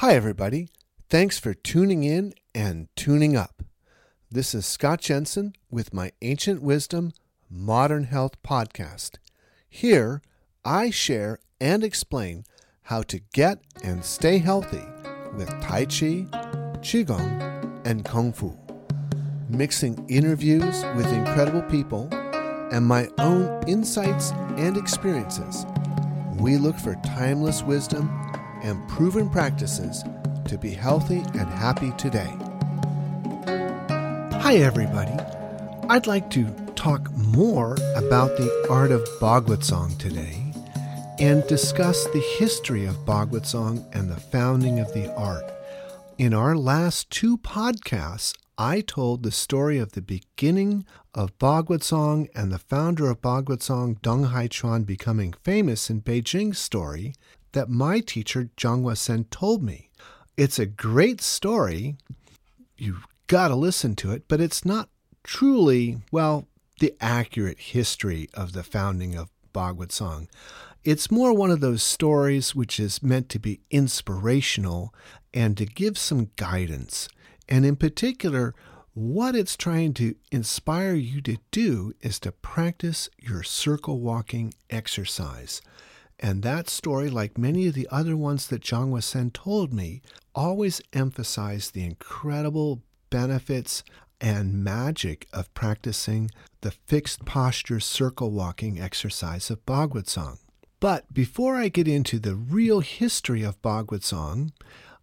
Hi, everybody. Thanks for tuning in and tuning up. This is Scott Jensen with my Ancient Wisdom Modern Health podcast. Here, I share and explain how to get and stay healthy with Tai Chi, Qigong, and Kung Fu, mixing interviews with incredible people and my own insights and experiences. We look for timeless wisdom and proven practices to be healthy and happy today. Hi, everybody. I'd like to talk more about the art of Baguazhang today and discuss the history of Baguazhang and the founding of the art. In our last two podcasts, I told the story of the beginning of Baguazhang and the founder of Baguazhang, Deng Hai Chuan, becoming famous in Beijing story that my teacher, Zhang Sen, told me. It's a great story. You've got to listen to it, but it's not truly, well, the accurate history of the founding of Baguazhang. It's more one of those stories which is meant to be inspirational and to give some guidance. And in particular, what it's trying to inspire you to do is to practice your circle walking exercise. And that story, like many of the other ones that Zhang Sen told me, always emphasized the incredible benefits and magic of practicing the fixed posture circle walking exercise of Baguazhang. But before I get into the real history of Baguazhang,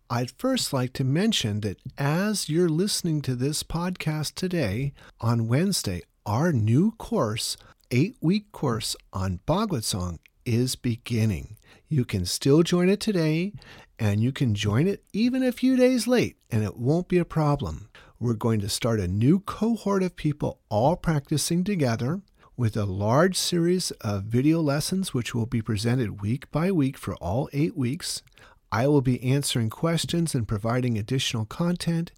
I'd first like to mention that as you're listening to this podcast today, on Wednesday, our new course, eight week course on Baguazhang, is beginning. You can still join it today, and you can join it even a few days late, and it won't be a problem. We're going to start a new cohort of people all practicing together with a large series of video lessons, which will be presented week by week for all eight weeks. I will be answering questions and providing additional content,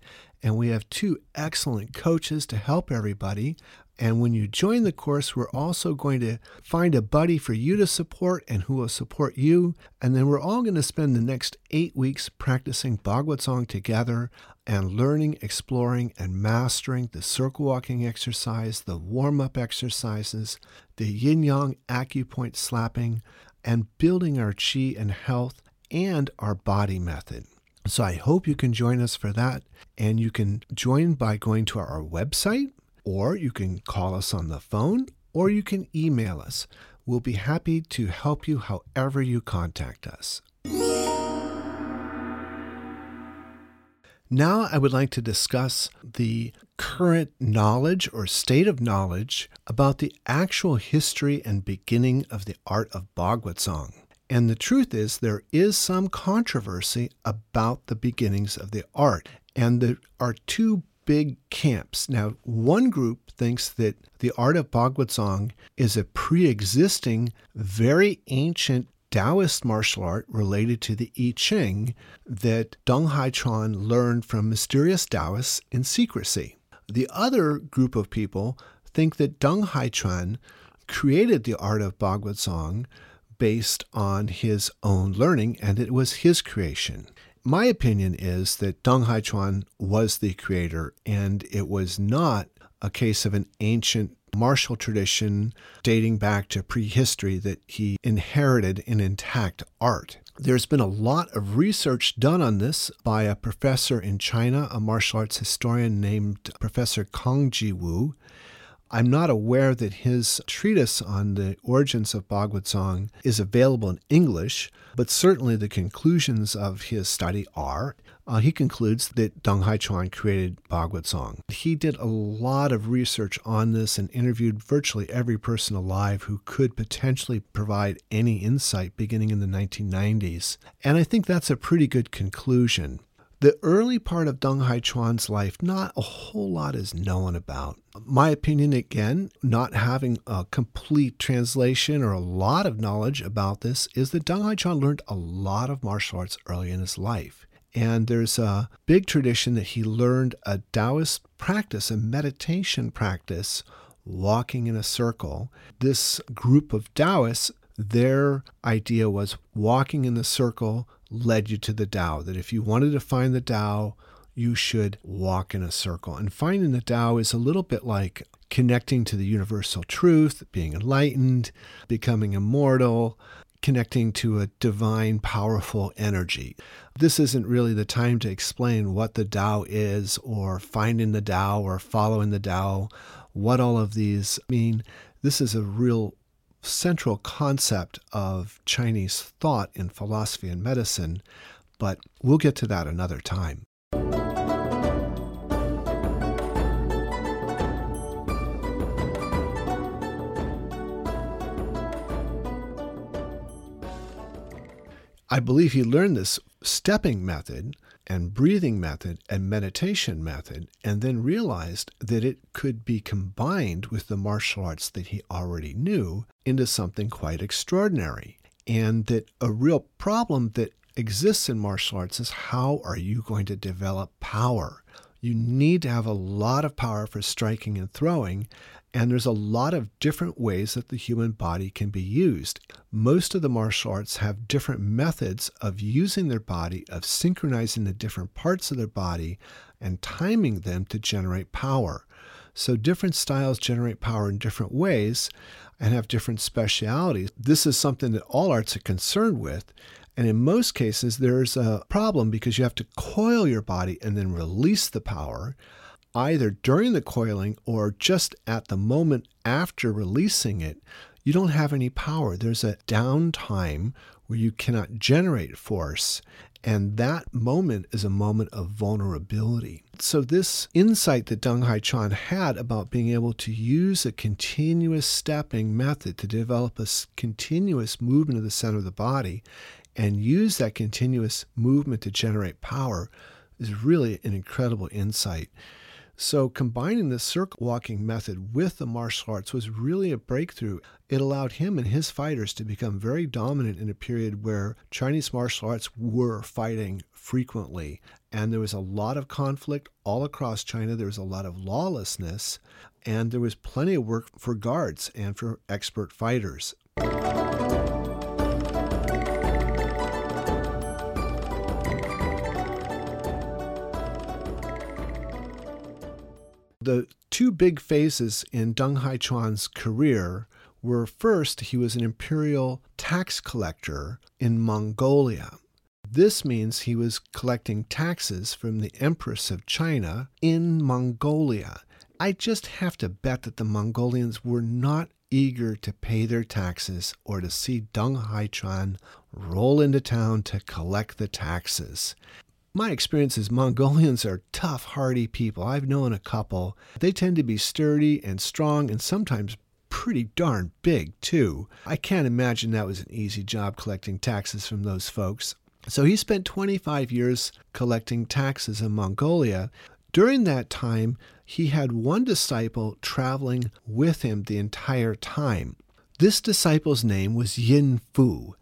and we have two excellent coaches to help everybody. And when you join the course, we're also going to find a buddy for you to support and who will support you. And then we're all going to spend the next eight weeks practicing Baguazhang together and learning, exploring, and mastering the circle walking exercise, the warm up exercises, the yin yang acupoint slapping, and building our chi and health and our body method. So I hope you can join us for that. And you can join by going to our website, or you can call us on the phone, or you can email us. We'll be happy to help you however you contact us. Now, I would like to discuss the current knowledge or state of knowledge about the actual history and beginning of the art of Baguazhang. And the truth is, there is some controversy about the beginnings of the art. And there are two big camps. Now, one group thinks that the art of Baguazhang is a pre existing, very ancient Taoist martial art related to the I Ching that Deng Hai Chuan learned from mysterious Taoists in secrecy. The other group of people think that Deng Hai Chuan created the art of Baguazhang based on his own learning and it was his creation. My opinion is that Dong Haichuan was the creator and it was not a case of an ancient martial tradition dating back to prehistory that he inherited an intact art. There's been a lot of research done on this by a professor in China, a martial arts historian named Professor Kang Gewu. I'm not aware that his treatise on the origins of Baguazhang is available in English, but certainly the conclusions of his study are. Uh, he concludes that Deng Hai Chuan created Baguazhang. He did a lot of research on this and interviewed virtually every person alive who could potentially provide any insight beginning in the 1990s. And I think that's a pretty good conclusion. The early part of Deng Hai Chuan's life, not a whole lot is known about. My opinion, again, not having a complete translation or a lot of knowledge about this, is that Deng Hai Chuan learned a lot of martial arts early in his life. And there's a big tradition that he learned a Taoist practice, a meditation practice, walking in a circle. This group of Taoists their idea was walking in the circle led you to the Tao. That if you wanted to find the Tao, you should walk in a circle. And finding the Tao is a little bit like connecting to the universal truth, being enlightened, becoming immortal, connecting to a divine, powerful energy. This isn't really the time to explain what the Tao is, or finding the Tao, or following the Tao, what all of these mean. This is a real central concept of Chinese thought in philosophy and medicine, but we'll get to that another time. I believe he learned this stepping method and breathing method and meditation method and then realized that it could be combined with the martial arts that he already knew into something quite extraordinary. And that a real problem that exists in martial arts is how are you going to develop power? You need to have a lot of power for striking and throwing, and there's a lot of different ways that the human body can be used. Most of the martial arts have different methods of using their body, of synchronizing the different parts of their body, and timing them to generate power. So, different styles generate power in different ways and have different specialities. This is something that all arts are concerned with. And in most cases, there's a problem because you have to coil your body and then release the power either during the coiling or just at the moment after releasing it, you don't have any power. There's a downtime where you cannot generate force. And that moment is a moment of vulnerability. So, this insight that Deng Hai Chuan had about being able to use a continuous stepping method to develop a continuous movement of the center of the body and use that continuous movement to generate power is really an incredible insight. So, combining the circle walking method with the martial arts was really a breakthrough. It allowed him and his fighters to become very dominant in a period where Chinese martial arts were fighting frequently. And there was a lot of conflict all across China. There was a lot of lawlessness, and there was plenty of work for guards and for expert fighters. The two big phases in Deng Hai Chuan's career were first, he was an imperial tax collector in Mongolia. This means he was collecting taxes from the Empress of China in Mongolia. I just have to bet that the Mongolians were not eager to pay their taxes or to see Deng Hai Chuan roll into town to collect the taxes. My experience is Mongolians are tough, hardy people. I've known a couple. They tend to be sturdy and strong and sometimes pretty darn big, too. I can't imagine that was an easy job collecting taxes from those folks. So he spent 25 years collecting taxes in Mongolia. During that time, he had one disciple traveling with him the entire time. This disciple's name was Yin Fu.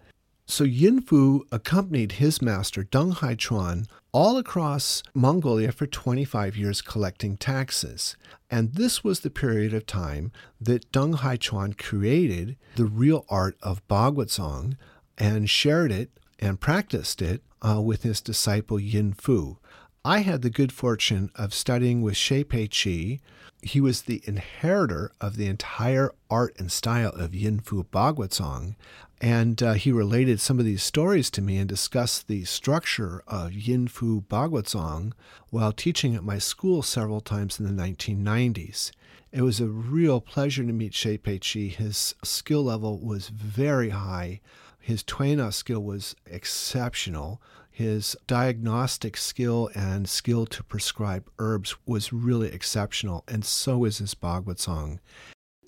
So Yin Fu accompanied his master Deng Hai Chuan all across Mongolia for 25 years collecting taxes. And this was the period of time that Deng Hai Chuan created the real art of Baguazhang and shared it and practiced it uh, with his disciple Yin Fu. I had the good fortune of studying with Shi Pei Qi. He was the inheritor of the entire art and style of Yin Fu Baguazhang, and uh, he related some of these stories to me and discussed the structure of Yin Fu Baguazhang while teaching at my school several times in the 1990s. It was a real pleasure to meet Shi Pei Qi. His skill level was very high. His Tuina skill was exceptional. His diagnostic skill and skill to prescribe herbs was really exceptional, and so is his Baguazhang.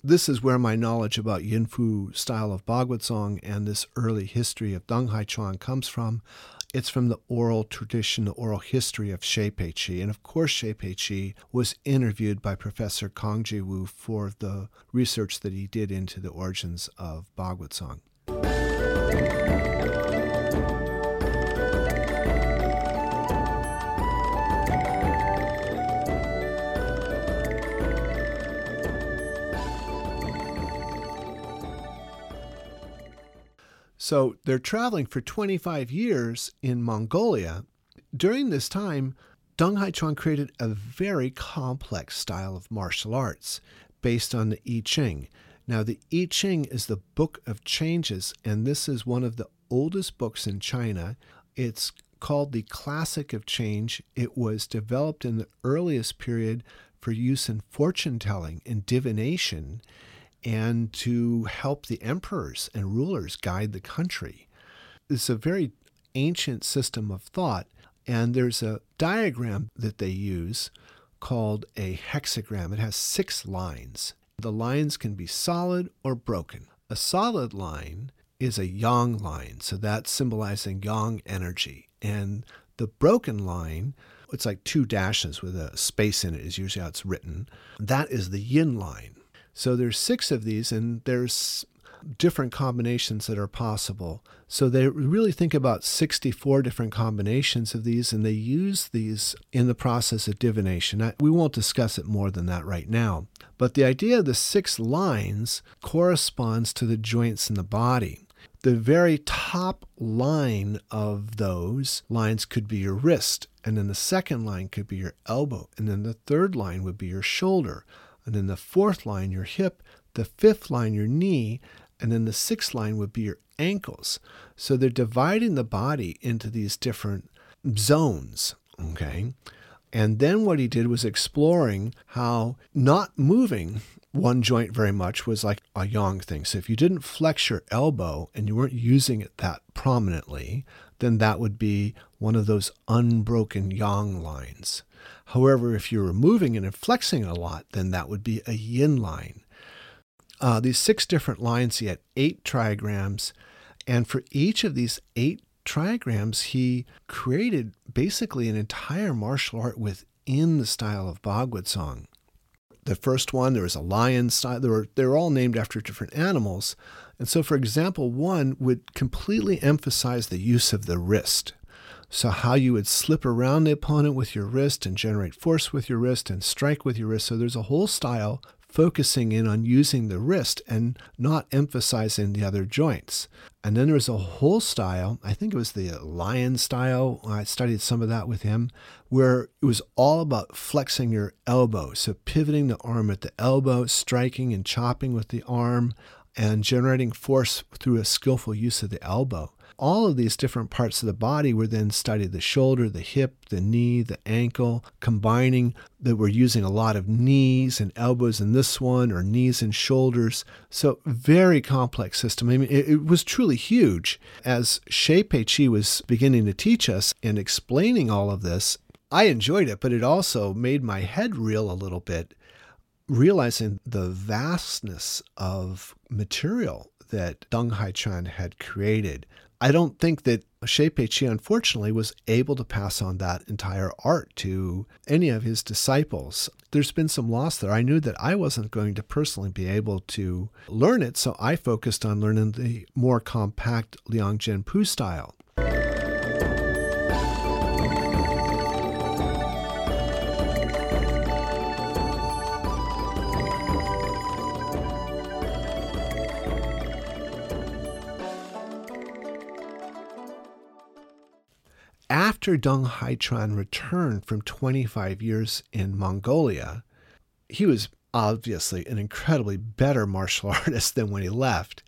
This is where my knowledge about Yinfu style of Baguazhang and this early history of Deng Hai Chuan comes from. It's from the oral tradition, the oral history of Shi Pei Qi. And of course, Shi Pei Qi was interviewed by Professor Kang Gewu for the research that he did into the origins of Baguazhang. So they're traveling for 25 years in Mongolia. During this time, Deng Haichuan created a very complex style of martial arts based on the I Ching. Now, the I Ching is the book of changes, and this is one of the oldest books in China. It's called the Classic of Change. It was developed in the earliest period for use in fortune telling and divination and to help the emperors and rulers guide the country. It's a very ancient system of thought, and there's a diagram that they use called a hexagram. It has six lines. The lines can be solid or broken. A solid line is a yang line, so that's symbolizing yang energy. And the broken line, it's like two dashes with a space in it, is usually how it's written. That is the yin line. So there's six of these, and there's different combinations that are possible. So they really think about 64 different combinations of these, and they use these in the process of divination. We won't discuss it more than that right now. But the idea of the six lines corresponds to the joints in the body. The very top line of those lines could be your wrist, and then the second line could be your elbow, and then the third line would be your shoulder, and then the fourth line your hip, the fifth line your knee, and then the sixth line would be your ankles. So they're dividing the body into these different zones, okay? And then what he did was exploring how not moving one joint very much was like a yang thing. So if you didn't flex your elbow and you weren't using it that prominently, then that would be one of those unbroken yang lines. However, if you're moving and flexing a lot, then that would be a yin line. Uh, these six different lines, he had eight trigrams. And for each of these eight trigrams, he created basically an entire martial art within the style of Bagua the first one, there was a lion style. They were, they were all named after different animals. And so, for example, one would completely emphasize the use of the wrist. So, how you would slip around the opponent with your wrist and generate force with your wrist and strike with your wrist. So, there's a whole style focusing in on using the wrist and not emphasizing the other joints. And then there's a whole style, I think it was the lion style. I studied some of that with him, where it was all about flexing your elbow. So pivoting the arm at the elbow, striking and chopping with the arm, and generating force through a skillful use of the elbow all of these different parts of the body were then studied the shoulder, the hip, the knee, the ankle, combining that we're using a lot of knees and elbows in this one or knees and shoulders. So, very complex system. I mean, it, it was truly huge. As Shei Pei Qi was beginning to teach us and explaining all of this, I enjoyed it, but it also made my head reel a little bit, realizing the vastness of material that Deng Haichuan had created. I don't think that Shei Pei Qi, unfortunately, was able to pass on that entire art to any of his disciples. There's been some loss there. I knew that I wasn't going to personally be able to learn it, so I focused on learning the more compact Liang Zhenpu style. After Deng Haichuan returned from 25 years in Mongolia, he was obviously an incredibly better martial artist than when he left.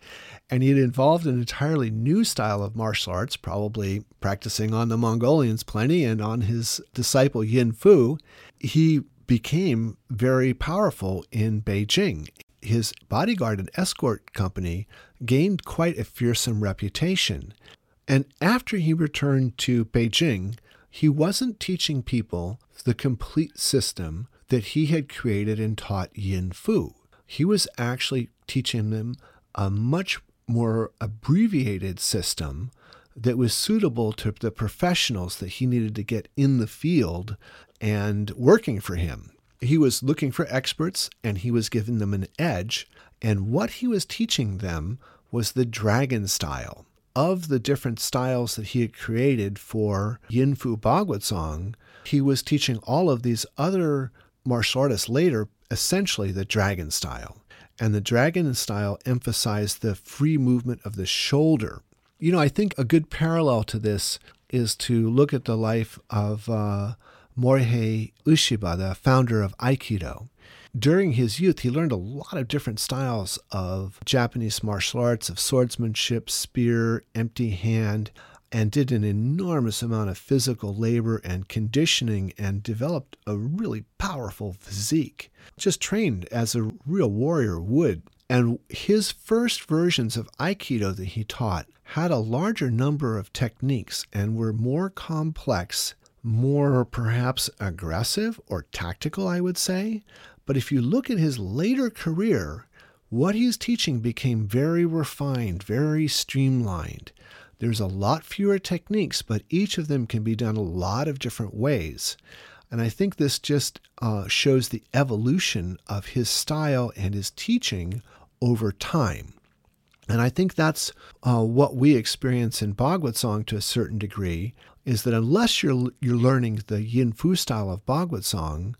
And he had involved an entirely new style of martial arts, probably practicing on the Mongolians plenty and on his disciple Yin Fu. He became very powerful in Beijing. His bodyguard and escort company gained quite a fearsome reputation. And after he returned to Beijing, he wasn't teaching people the complete system that he had created and taught Yin Fu. He was actually teaching them a much more abbreviated system that was suitable to the professionals that he needed to get in the field and working for him. He was looking for experts and he was giving them an edge. And what he was teaching them was the dragon style of the different styles that he had created for Yin Fu Baguazhang, he was teaching all of these other martial artists later essentially the dragon style. And the dragon style emphasized the free movement of the shoulder. You know, I think a good parallel to this is to look at the life of uh, Morihei Ueshiba, the founder of Aikido. During his youth, he learned a lot of different styles of Japanese martial arts, of swordsmanship, spear, empty hand, and did an enormous amount of physical labor and conditioning and developed a really powerful physique. Just trained as a real warrior would. And his first versions of Aikido that he taught had a larger number of techniques and were more complex, more perhaps aggressive or tactical, I would say. But if you look at his later career, what he's teaching became very refined, very streamlined. There's a lot fewer techniques, but each of them can be done a lot of different ways. And I think this just uh, shows the evolution of his style and his teaching over time. And I think that's uh, what we experience in Baguazhang to a certain degree, is that unless you're, you're learning the Yin Fu style of Baguazhang,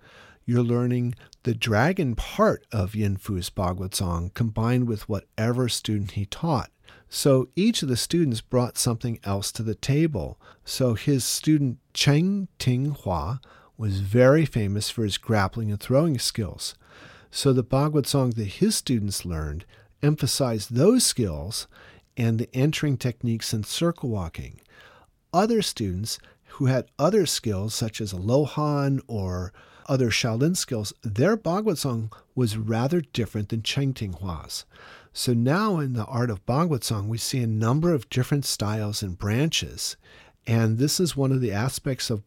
you're learning the dragon part of Yin Fu's Song combined with whatever student he taught. So each of the students brought something else to the table. So his student Cheng Ting Hua was very famous for his grappling and throwing skills. So the Baguazhang that his students learned emphasized those skills and the entering techniques and circle walking. Other students who had other skills, such as Lohan or other Shaolin skills, their song was rather different than Cheng Ting Hua's. So now in the art of song, we see a number of different styles and branches. And this is one of the aspects of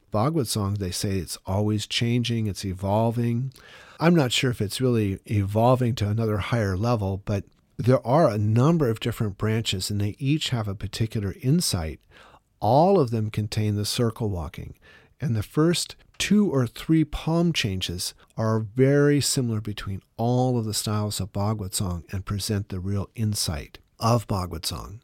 song. They say it's always changing, it's evolving. I'm not sure if it's really evolving to another higher level, but there are a number of different branches and they each have a particular insight. All of them contain the circle walking. And the first two or three palm changes are very similar between all of the styles of Baguazhang and present the real insight of Baguazhang.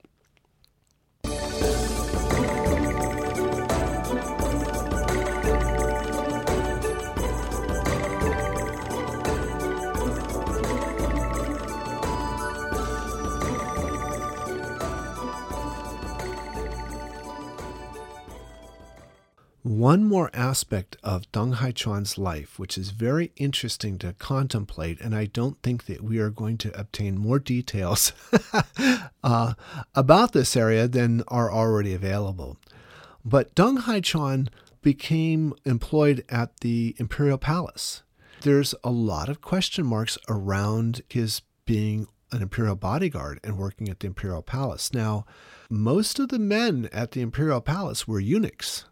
One more aspect of Deng Haichuan's life, which is very interesting to contemplate, and I don't think that we are going to obtain more details uh, about this area than are already available. But Deng Haichuan became employed at the Imperial Palace. There's a lot of question marks around his being an imperial bodyguard and working at the imperial palace. Now, most of the men at the imperial palace were eunuchs.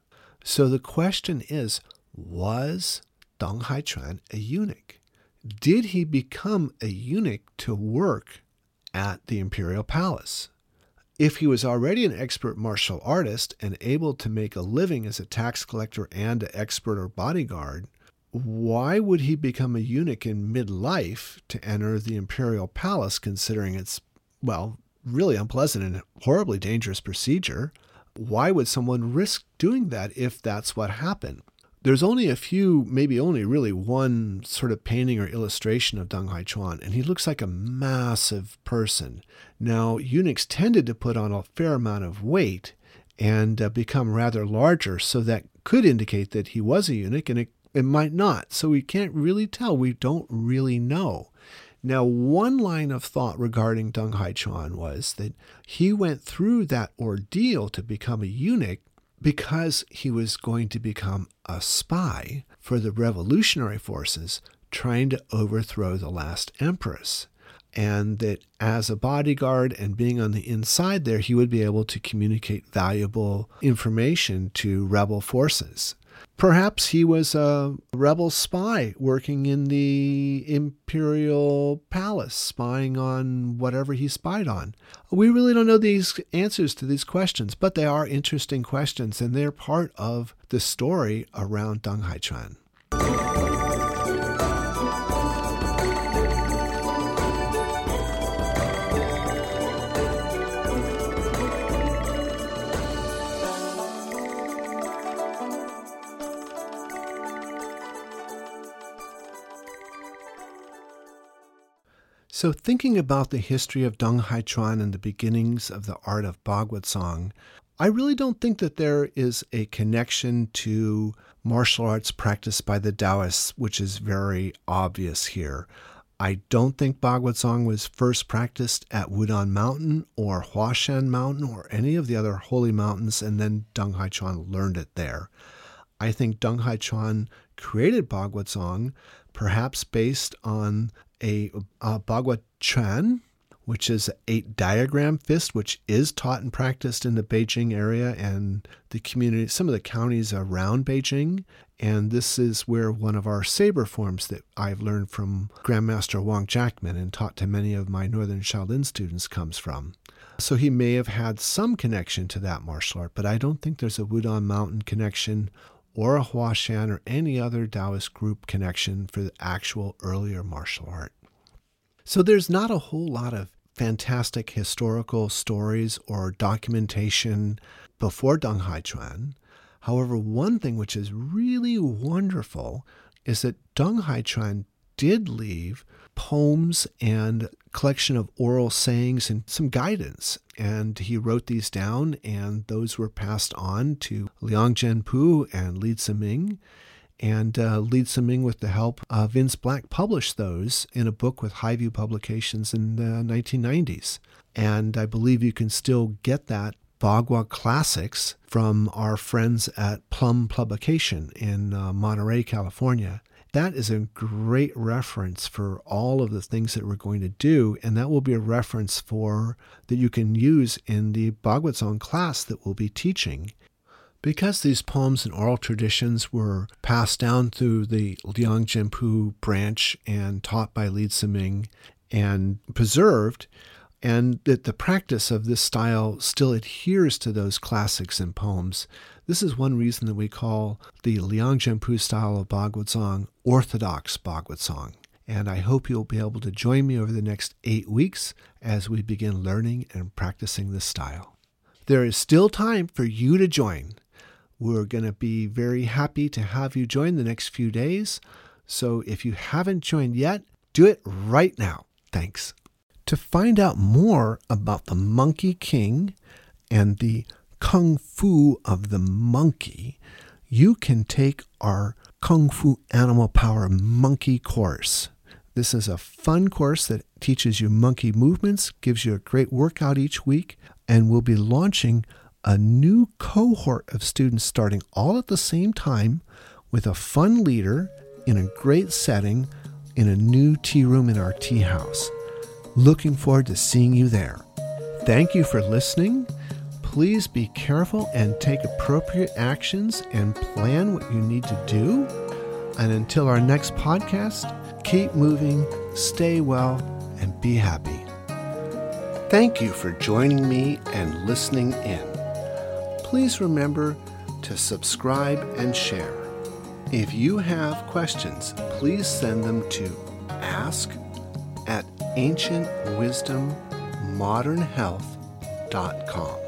So the question is was Dong Haichuan a eunuch? Did he become a eunuch to work at the imperial palace? If he was already an expert martial artist and able to make a living as a tax collector and an expert or bodyguard, why would he become a eunuch in midlife to enter the imperial palace, considering it's, well, really unpleasant and horribly dangerous procedure? Why would someone risk doing that if that's what happened? There's only a few, maybe only really one sort of painting or illustration of Deng Haichuan, and he looks like a massive person. Now, eunuchs tended to put on a fair amount of weight and uh, become rather larger, so that could indicate that he was a eunuch, and it, it might not. So we can't really tell. We don't really know. Now, one line of thought regarding Deng Haichuan was that he went through that ordeal to become a eunuch because he was going to become a spy for the revolutionary forces trying to overthrow the last empress. And that as a bodyguard and being on the inside there, he would be able to communicate valuable information to rebel forces. Perhaps he was a rebel spy working in the imperial palace, spying on whatever he spied on. We really don't know these answers to these questions, but they are interesting questions and they're part of the story around Deng Haichuan. So, thinking about the history of Dong Hai Chuan and the beginnings of the art of Baguazhang, I really don't think that there is a connection to martial arts practiced by the Taoists, which is very obvious here. I don't think Song was first practiced at Wudang Mountain or Huashan Mountain or any of the other holy mountains, and then Deng Haichuan learned it there. I think Deng Haichuan created Song, perhaps based on a, a Bagua Chuan, which is eight diagram fist, which is taught and practiced in the Beijing area and the community, some of the counties around Beijing. And this is where one of our saber forms that I've learned from Grandmaster Wong Jack Man and taught to many of my Northern Shaolin students comes from. So he may have had some connection to that martial art, but I don't think there's a Wudang Mountain connection or a Huashan or any other Taoist group connection for the actual earlier martial art. So there's not a whole lot of fantastic historical stories or documentation before Deng Haichuan. However, one thing which is really wonderful is that Deng Haichuan did leave poems and collection of oral sayings and some guidance. And he wrote these down, and those were passed on to Liang Zhenpu and Li Ziming. And uh, Li Ziming, with the help of Vince Black, published those in a book with Highview Publications in the 1990s. And I believe you can still get that Bagua Classics from our friends at Plum Publication in uh, Monterey, California. That is a great reference for all of the things that we're going to do, and that will be a reference for that you can use in the Bagua class that we'll be teaching. Because these poems and oral traditions were passed down through the Liang Zhenpu branch and taught by Li Ziming and preserved, and that the practice of this style still adheres to those classics and poems, this is one reason that we call the Liang Zhenpu style of Bagua Orthodox Bagua And I hope you'll be able to join me over the next eight weeks as we begin learning and practicing this style. There is still time for you to join. We're going to be very happy to have you join the next few days. So if you haven't joined yet, do it right now. Thanks. To find out more about the Monkey King and the Kung Fu of the Monkey, you can take our Kung Fu Animal Power Monkey course. This is a fun course that teaches you monkey movements, gives you a great workout each week, and we'll be launching a new cohort of students starting all at the same time with a fun leader in a great setting in a new tea room in our tea house. Looking forward to seeing you there. Thank you for listening. Please be careful and take appropriate actions and plan what you need to do. And until our next podcast, keep moving, stay well, and be happy. Thank you for joining me and listening in please remember to subscribe and share. If you have questions, please send them to ask ancientwisdommodernhealth.com.